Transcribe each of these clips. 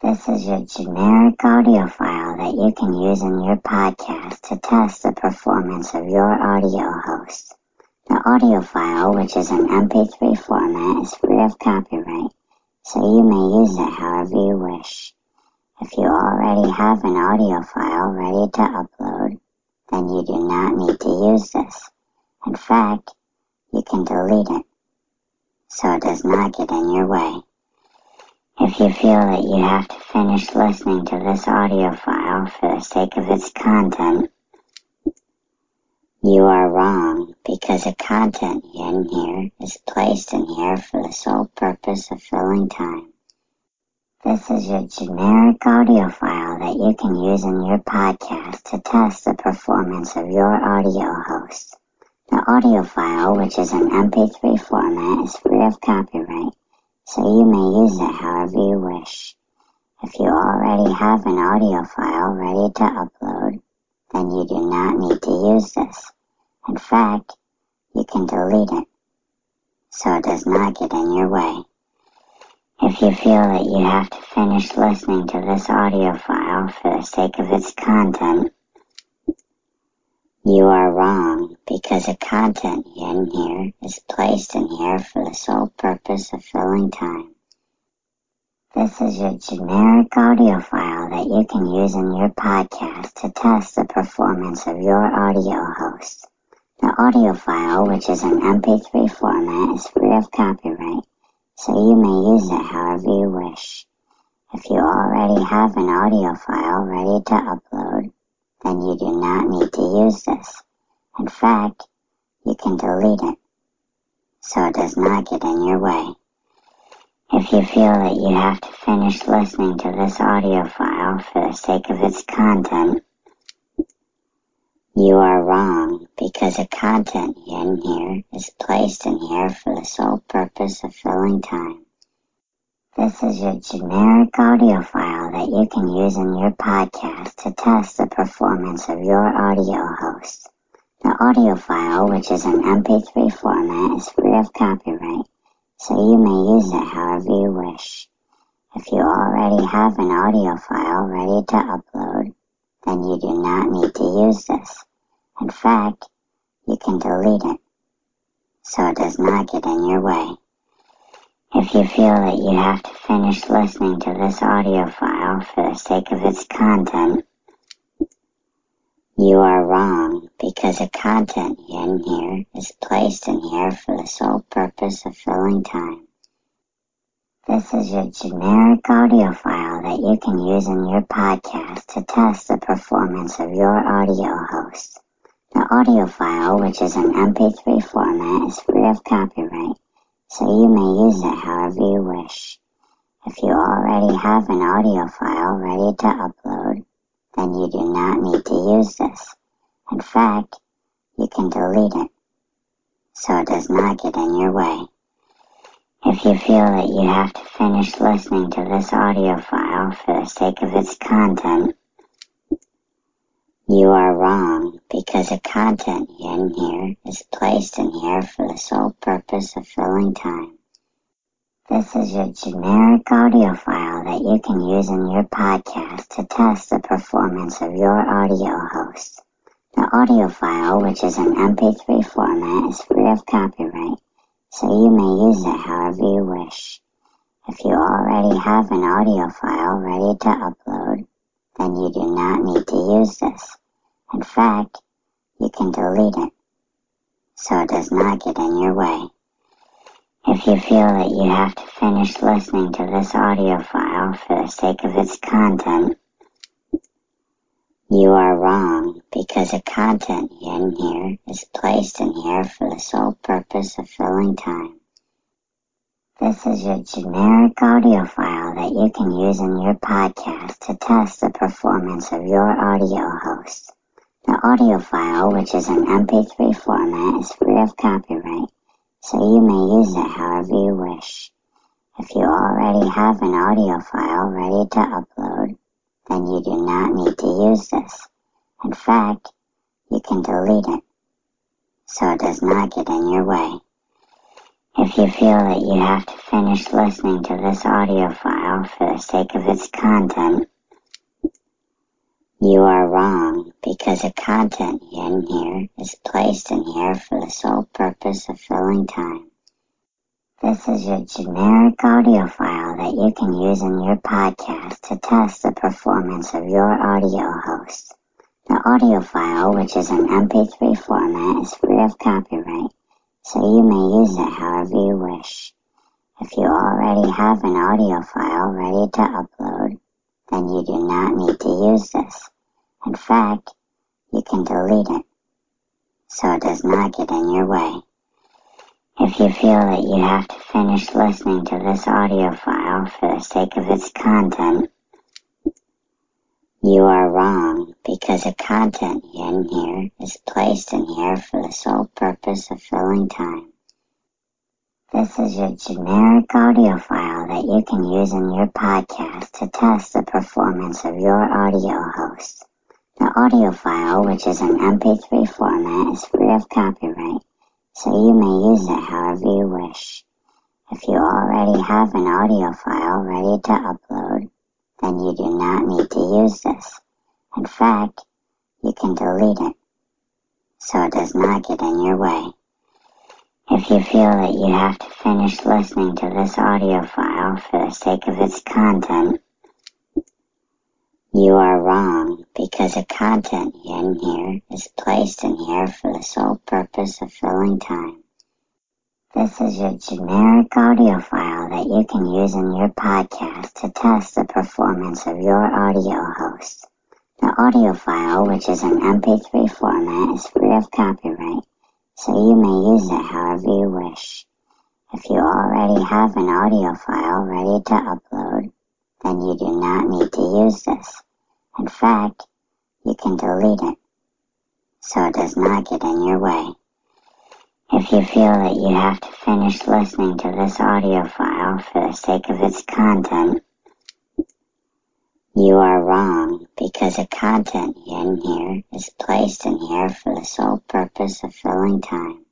This is your generic audio file that you can use in your podcast to test the performance of your audio host. The audio file, which is an MP3 format, is free of copyright, so you may use it however you wish. If you already have an audio file ready to upload, then you do not need to use this. In fact, you can delete it, so it does not get in your way. If you feel that you have to finish listening to this audio file for the sake of its content, you are wrong because the content in here is placed in here for the sole purpose of filling time. This is your generic audio file that you can use in your podcast to test the performance of your audio host. The audio file, which is an MP3 format, is free of copyright, so you may use it however you wish. If you already have an audio file ready to upload, then you do not need to use this. In fact, you can delete it, so it does not get in your way. If you feel that you have to finish listening to this audio file for the sake of its content, you are wrong because the content in here is placed in here for the sole purpose of filling time. This is your generic audio file that you can use in your podcast to test the performance of your audio host. The audio file, which is an MP3 format, is free of copyright, so you may use it however you wish. If you already have an audio file ready to upload, then you do not need to use this. In fact, you can delete it, so it does not get in your way. If you feel that you have to finish listening to this audio file for the sake of its content, you are wrong because the content in here is placed in here for the sole purpose of filling time. This is your generic audio file that you can use in your podcast to test the performance of your audio host. The audio file, which is an MP3 format, is free of copyright, so you may use it however you wish. If you already have an audio file ready to upload, then you do not need to use this. In fact, you can delete it, so it does not get in your way. If you feel that you have to finish listening to this audio file for the sake of its content, you are wrong because the content in here is placed in here for the sole purpose of filling time. This is your generic audio file that you can use in your podcast to test the performance of your audio host. The audio file, which is an MP3 format, is free of copyright, so you may use it however you wish. If you already have an audio file ready to upload, then you do not need to use this. In fact, you can delete it, so it does not get in your way. If you feel that you have to finish listening to this audio file for the sake of its content, you are wrong because the content in here is placed in here for the sole purpose of filling time. This is your generic audio file that you can use in your podcast to test the performance of your audio host. The audio file, which is an MP3 format, is free of copyright, so you may use it however you wish. If you already have an audio file ready to upload, then you do not need to use this. In fact, you can delete it, so it does not get in your way. If you feel that you have to finish listening to this audio file for the sake of its content, you are wrong because the content in here is placed in here for the sole purpose of filling time. This is your generic audio file that you can use in your podcast to test the performance of your audio host. The audio file, which is an MP3 format, is free of copyright, so you may use it however you wish. If you already have an audio file ready to upload, then you do not need to use this. In fact, you can delete it, so it does not get in your way. If you feel that you have to finish listening to this audio file for the sake of its content, you are wrong because the content in here is placed in here for the sole purpose of filling time. This is your generic audio file that you can use in your podcast to test the performance of your audio host. The audio file, which is an MP3 format, is free of copyright, so you may use it however you wish. If you already have an audio file ready to upload, then you do not need to use this. In fact, you can delete it, so it does not get in your way. If you feel that you have to finish listening to this audio file for the sake of its content, you are wrong because the content in here is placed in here for the sole purpose of filling time. This is your generic audio file that you can use in your podcast to test the performance of your audio host. The audio file, which is an MP3 format, is free of copyright, so you may use it however you wish. If you already have an audio file ready to upload, then you do not need to use this. In fact, you can delete it, so it does not get in your way. If you feel that you have to finish listening to this audio file for the sake of its content, you are wrong because the content in here is placed in here for the sole purpose of filling time. This is your generic audio file that you can use in your podcast to test the performance of your audio host. The audio file, which is an MP3 format, is free of copyright, so you may use it however you wish. If you already have an audio file ready to upload, then you do not need to use this. In fact, you can delete it, so it does not get in your way. If you feel that you have to finish listening to this audio file for the sake of its content, you are wrong because the content in here is placed in here for the sole purpose of filling time.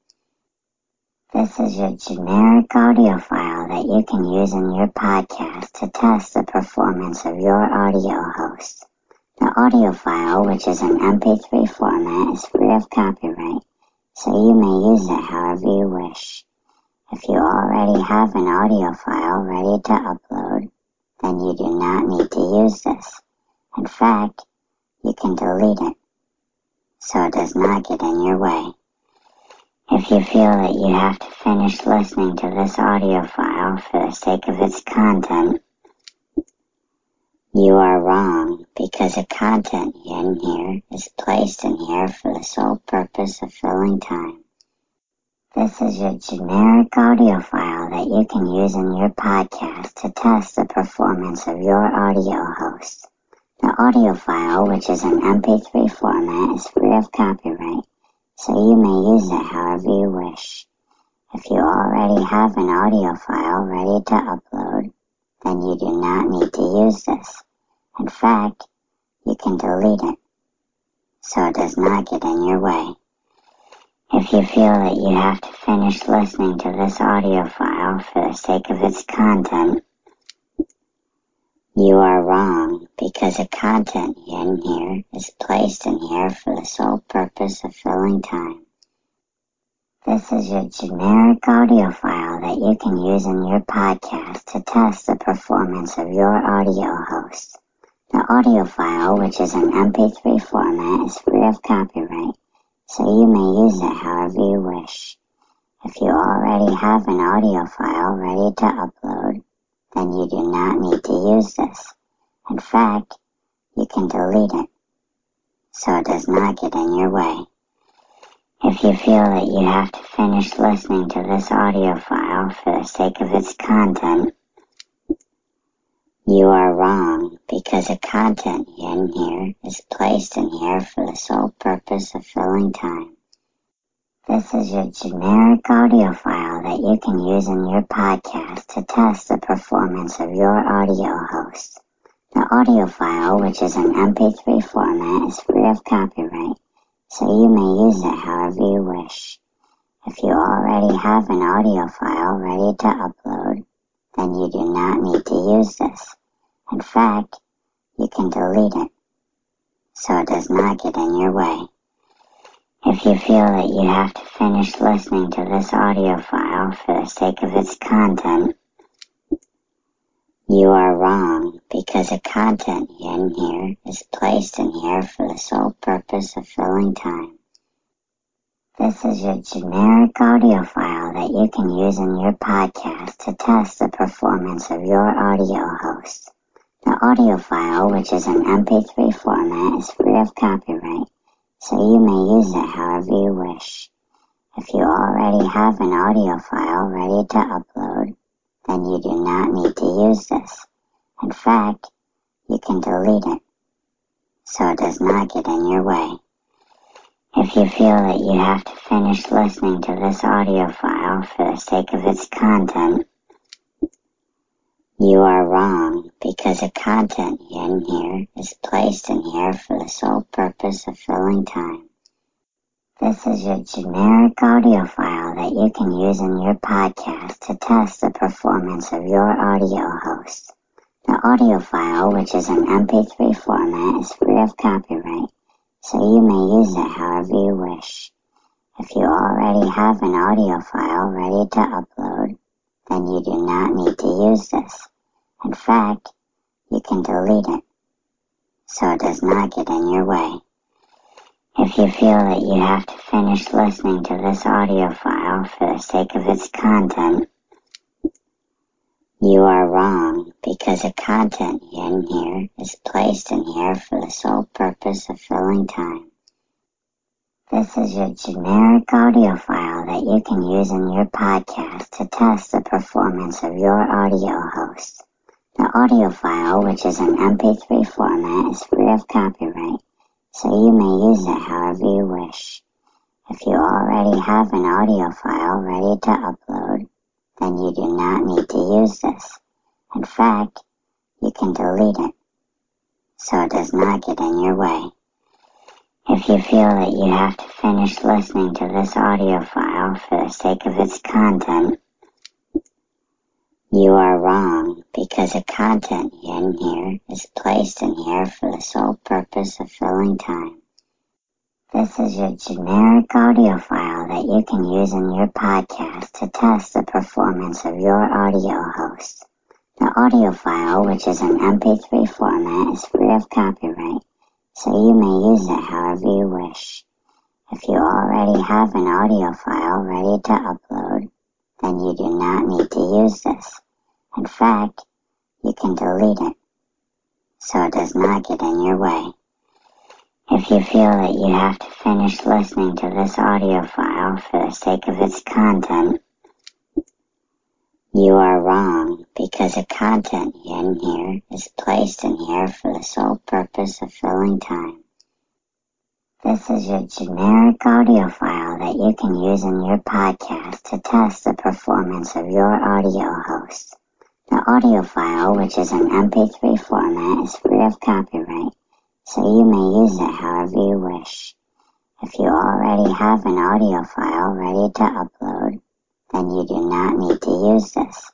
This is your generic audio file that you can use in your podcast to test the performance of your audio host. The audio file, which is an MP3 format, is free of copyright, so you may use it however you wish. If you already have an audio file ready to upload, then you do not need to use this. In fact, you can delete it, so it does not get in your way. If you feel that you have to finish listening to this audio file for the sake of its content, you are wrong because the content in here is placed in here for the sole purpose of filling time. This is your generic audio file that you can use in your podcast to test the performance of your audio host. The audio file, which is an MP3 format, is free of copyright, so you may use it however you wish. If you already have an audio file ready to upload, then you do not need to use this. In fact, you can delete it, so it does not get in your way. If you feel that you have to finish listening to this audio file for the sake of its content, you are wrong because the content in here is placed in here for the sole purpose of filling time. This is your generic audio file that you can use in your podcast to test the performance of your audio host. The audio file, which is an MP3 format, is free of copyright, so you may use it however you wish. If you already have an audio file ready to upload, then you do not need to use this. In fact, you can delete it, so it does not get in your way. If you feel that you have to finish listening to this audio file for the sake of its content, you are wrong because the content in here is placed in here for the sole purpose of filling time. This is your generic audio file that you can use in your podcast to test the performance of your audio host. The audio file, which is an MP3 format, is free of copyright, so you may use it however you wish. If you already have an audio file ready to upload, then you do not need to use this. Fact, you can delete it so it does not get in your way. If you feel that you have to finish listening to this audio file for the sake of its content, you are wrong because the content in here is placed in here for the sole purpose of filling time. This is your generic audio file that you can use in your podcast to test the performance of your audio host. The audio file, which is an MP3 format, is free of copyright, so you may use it however you wish. If you already have an audio file ready to upload, then you do not need to use this. In fact, you can delete it so it does not get in your way. If you feel that you have to finish listening to this audio file for the sake of its content, you are wrong because the content in here is placed in here for the sole purpose of filling time. This is your generic audio file that you can use in your podcast to test the performance of your audio host. The audio file, which is an MP3 format, is free of copyright, so you may use it however you wish. If you already have an audio file ready to upload, then you do not need to use this. In fact, you can delete it so it does not get in your way. If you feel that you have to finish listening to this audio file for the sake of its content, you are wrong because the content in here is placed in here for the sole purpose of filling time. This is your generic audio file that you can use in your podcast to test the performance of your audio host. The audio file, which is an MP3 format, is free of copyright, so you may use it however you wish. If you already have an audio file ready to upload, then you do not need to use this. In fact, you can delete it so it does not get in your way. If you feel that you have to finish listening to this audio file for the sake of its content, you are wrong because the content in here is placed in here for the sole purpose of filling time. This is your generic audio file that you can use in your podcast to test the performance of your audio host. The audio file, which is an MP3 format, is free of copyright, so you may use it however you wish. If you already have an audio file ready to upload, then you do not need to use this. In fact, you can delete it so it does not get in your way. If you feel that you have to finish listening to this audio file for the sake of its content, you are wrong because the content in here is placed in here for the sole purpose of filling time. This is your generic audio file that you can use in your podcast to test the performance of your audio host. The audio file, which is an MP3 format, is free of copyright, so you may use it however you wish. If you already have an audio file ready to upload, then you do not need to use this.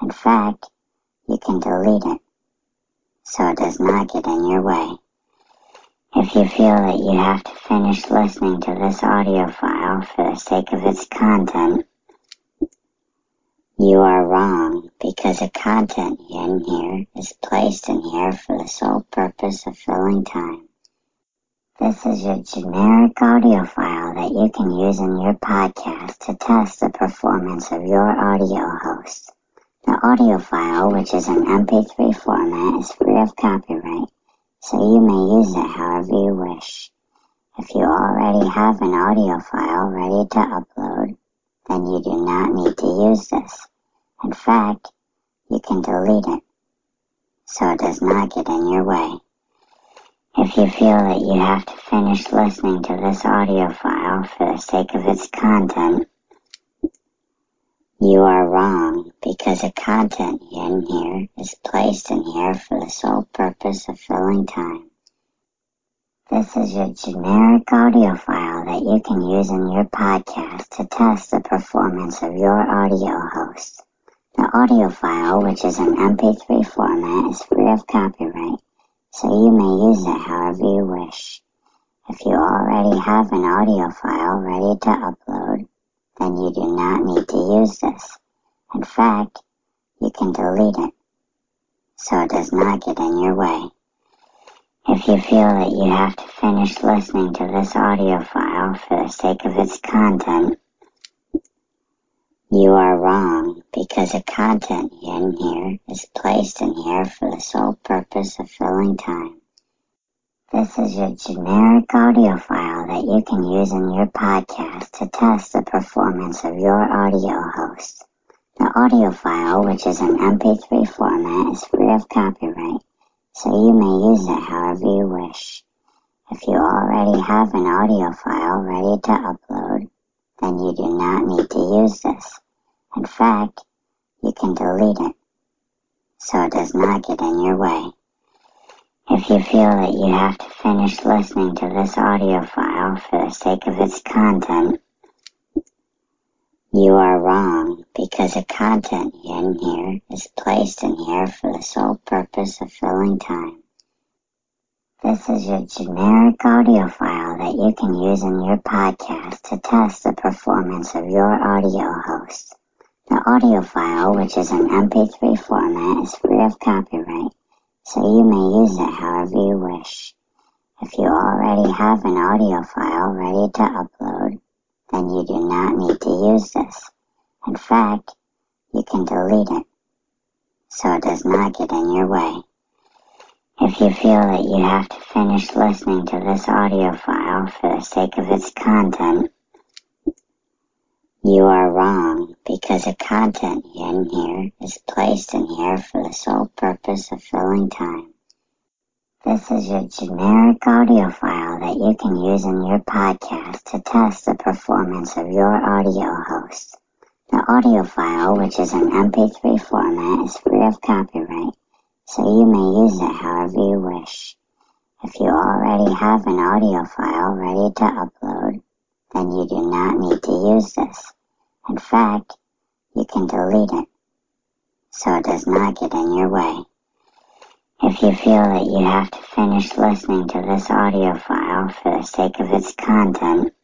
In fact, you can delete it so it does not get in your way. If you feel that you have to finish listening to this audio file for the sake of its content, you are wrong because the content in here is placed in here for the sole purpose of filling time. This is your generic audio file that you can use in your podcast to test the performance of your audio host. The audio file, which is an MP3 format, is free of copyright, so you may use it however you wish. If you already have an audio file ready to upload, then you do not need to use this. In fact, you can delete it so it does not get in your way. If you feel that you have to finish listening to this audio file for the sake of its content, you are wrong because the content in here is placed in here for the sole purpose of filling time. This is your generic audio file that you can use in your podcast to test the performance of your audio host. The audio file, which is an MP3 format, is free of copyright, so you may use it however you wish. If you already have an audio file ready to upload, then you do not need to use this. In fact, you can delete it, so it does not get in your way. If you feel that you have to finish listening to this audio file for the sake of its content, you are wrong because the content in here is placed in here for the sole purpose of filling time. This is your generic audio file that you can use in your podcast to test the performance of your audio host. The audio file, which is an MP3 format, is free of copyright so you may use it however you wish. If you already have an audio file ready to upload, you do not need to use this. In fact, you can delete it, so it does not get in your way. If you feel that you have to finish listening to this audio file for the sake of its content, you are wrong because the content in here is placed in here for the sole purpose of filling time. This is your generic audio file that you can use in your podcast to test the performance of your audio host. The audio file, which is an MP3 format, is free of copyright, so you may use it however you wish. If you already have an audio file ready to upload, then you do not need to use this. In fact, you can delete it, so it does not get in your way. If you feel that you have to finish listening to this audio file for the sake of its content, you are wrong because the content in here is placed in here for the sole purpose of filling time. This is your generic audio file that you can use in your podcast to test the performance of your audio host. The audio file, which is an MP3 format, is free of copyright, so you may use it however you wish. If you already have an audio file ready to upload, then you do not need to use this. In fact, you can delete it, so it does not get in your way. If you feel that you have to finish listening to this audio file for the sake of its content,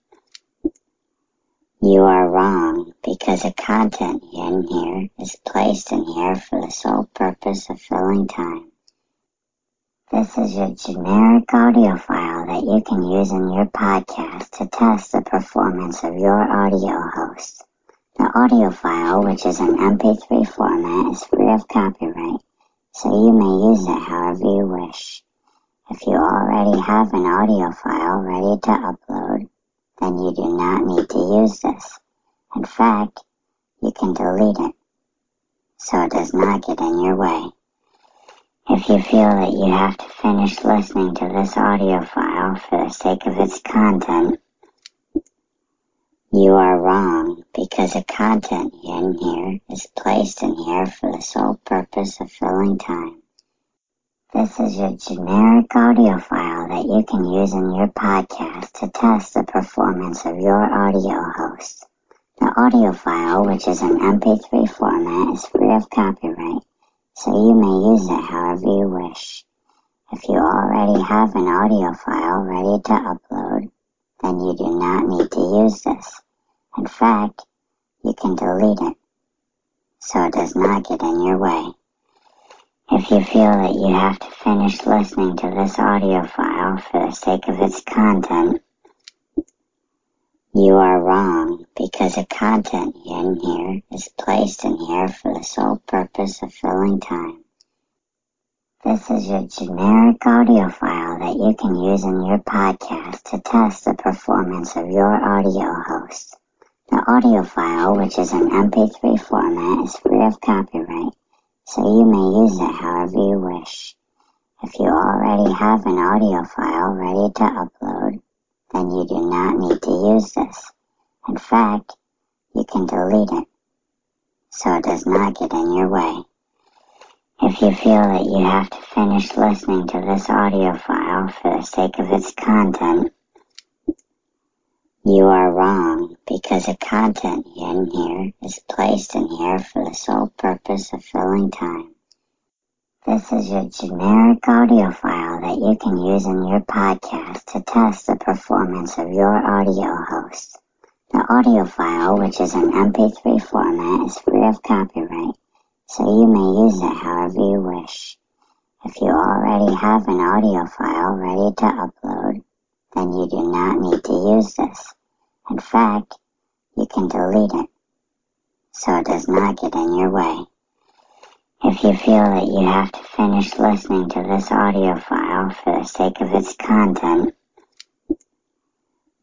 you are wrong because the content in here is placed in here for the sole purpose of filling time. This is your generic audio file that you can use in your podcast to test the performance of your audio host. The audio file, which is an MP3 format, is free of copyright so you may use it however you wish. If you already have an audio file ready to upload, then you do not need to use this. In fact, you can delete it, so it does not get in your way. If you feel that you have to finish listening to this audio file for the sake of its content, you are wrong because the content in here is placed in here for the sole purpose of filling time. This is your generic audio file that you can use in your podcast to test the performance of your audio host. The audio file, which is an MP3 format, is free of copyright, so you may use it however you wish. If you already have an audio file ready to upload, then you do not need to use this. In fact, you can delete it, so it does not get in your way. If you feel that you have to finish listening to this audio file for the sake of its content, you are wrong because the content in here is placed in here for the sole purpose of filling time. This is your generic audio file that you can use in your podcast to test the performance of your audio host. The audio file, which is an MP3 format, is free of copyright, so you may use it however you wish. If you already have an audio file ready to upload, then you do not need to use this. In fact, you can delete it, so it does not get in your way. If you feel that you have to finish listening to this audio file for the sake of its content, you are wrong because the content in here is placed in here for the sole purpose of filling time. This is your generic audio file that you can use in your podcast to test the performance of your audio host. The audio file, which is an MP3 format, is free of copyright, so you may use it however you wish. If you already have an audio file ready to upload, then you do not need to use this. In fact, you can delete it, so it does not get in your way. If you feel that you have to finish listening to this audio file for the sake of its content,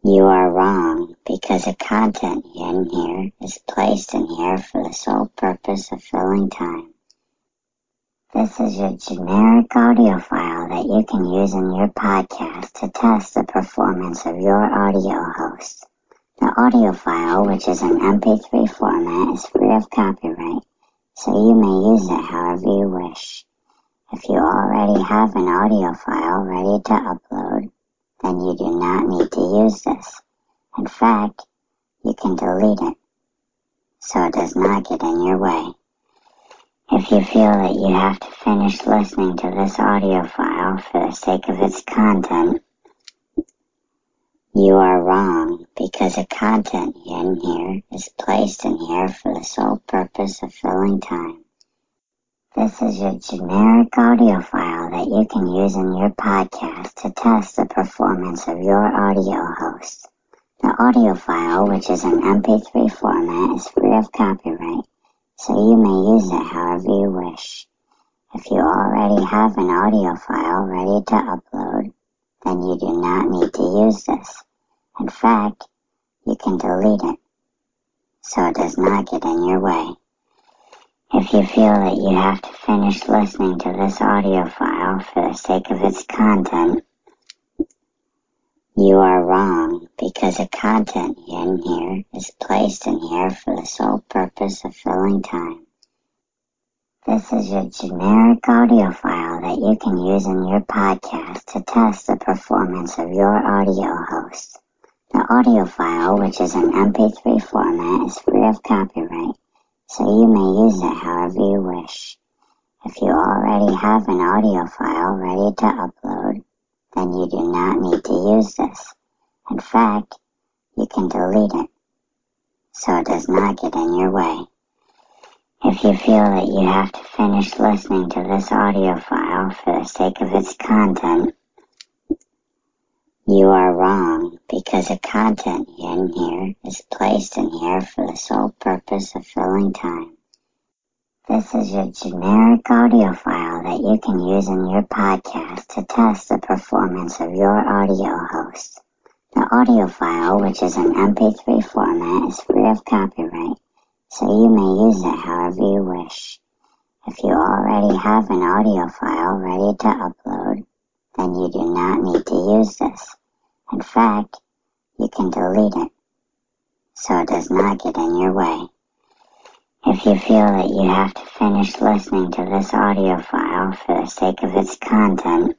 you are wrong because the content in here is placed in here for the sole purpose of filling time. This is your generic audio file that you can use in your podcast to test the performance of your audio host. Audio file, which is an MP3 format, is free of copyright, so you may use it however you wish. If you already have an audio file ready to upload, then you do not need to use this. In fact, you can delete it, so it does not get in your way. If you feel that you have to finish listening to this audio file for the sake of its content, you are wrong because the content in here is placed in here for the sole purpose of filling time. This is your generic audio file that you can use in your podcast to test the performance of your audio host. The audio file, which is an MP3 format, is free of copyright, so you may use it however you wish. If you already have an audio file ready to upload, then you do not need to use this. In fact, you can delete it, so it does not get in your way. If you feel that you have to finish listening to this audio file for the sake of its content, you are wrong because the content in here is placed in here for the sole purpose of filling time. This is your generic audio file that you can use in your podcast to test the performance of your audio host. The audio file, which is an MP3 format, is free of copyright so you may use it however you wish. If you already have an audio file ready to upload, then you do not need to use this. In fact, you can delete it, so it does not get in your way. If you feel that you have to finish listening to this audio file for the sake of its content, you are wrong because the content in here is placed in here for the sole purpose of filling time. This is your generic audio file that you can use in your podcast to test the performance of your audio host. The audio file, which is an MP3 format, is free of copyright, so you may use it however you wish. If you already have an audio file ready to upload, then you do not need to use this. In fact, you can delete it, so it does not get in your way. If you feel that you have to finish listening to this audio file for the sake of its content,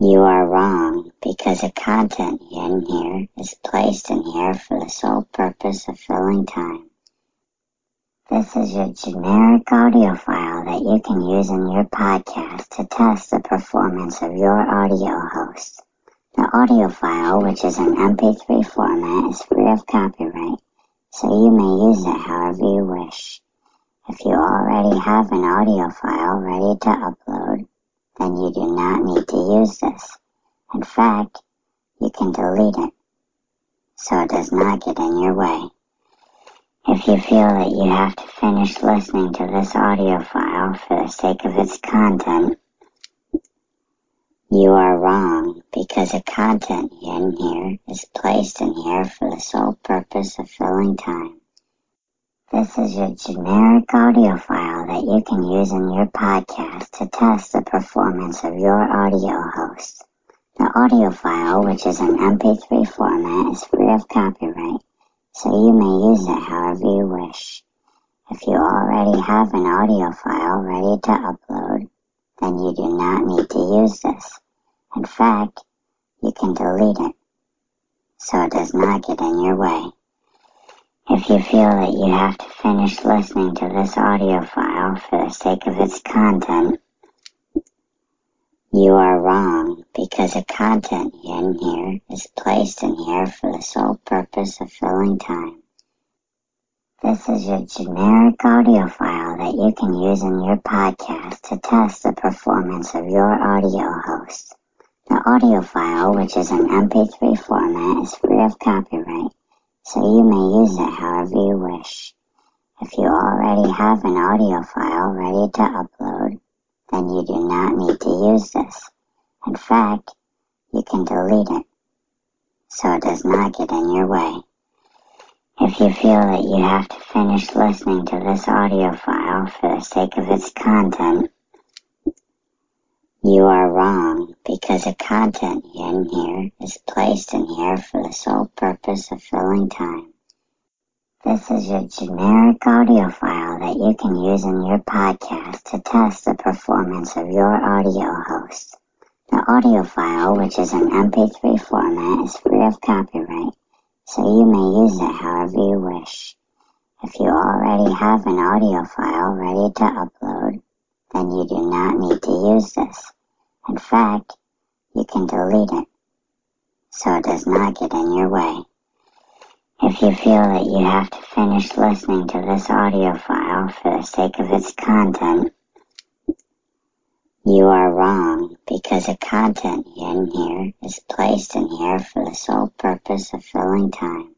you are wrong because the content in here is placed in here for the sole purpose of filling time. This is your generic audio file that you can use in your podcast to test the performance of your audio host. The audio file, which is an MP3 format, is free of copyright, so you may use it however you wish. If you already have an audio file ready to upload, then you do not need to use this. In fact, you can delete it, so it does not get in your way. If you feel that you have to finish listening to this audio file for the sake of its content, you are wrong because the content in here is placed in here for the sole purpose of filling time. This is your generic audio file that you can use in your podcast to test the performance of your audio host. The audio file, which is an MP3 format, is free of copyright so you may use it however you wish. If you already have an audio file ready to upload, then you do not need to use this. In fact, you can delete it so it does not get in your way. If you feel that you have to finish listening to this audio file for the sake of its content, you are wrong because the content in here is placed in here for the sole purpose of filling time. This is your generic audio file that you can use in your podcast to test the performance of your audio host. The audio file, which is an MP3 format, is free of copyright, so you may use it however you wish. If you already have an audio file ready to upload, then you do not need to use this. In fact, you can delete it, so it does not get in your way. If you feel that you have to finish listening to this audio file for the sake of its content, you are wrong because the content in here is placed in here for the sole purpose of filling time. This is your generic audio file that you can use in your podcast to test the performance of your audio host. The audio file, which is an MP3 format, is free of copyright so you may use it however you wish. If you already have an audio file ready to upload, then you do not need to use this. In fact, you can delete it, so it does not get in your way. If you feel that you have to finish listening to this audio file for the sake of its content, you are wrong because the content in here is placed in here for the sole purpose of filling time.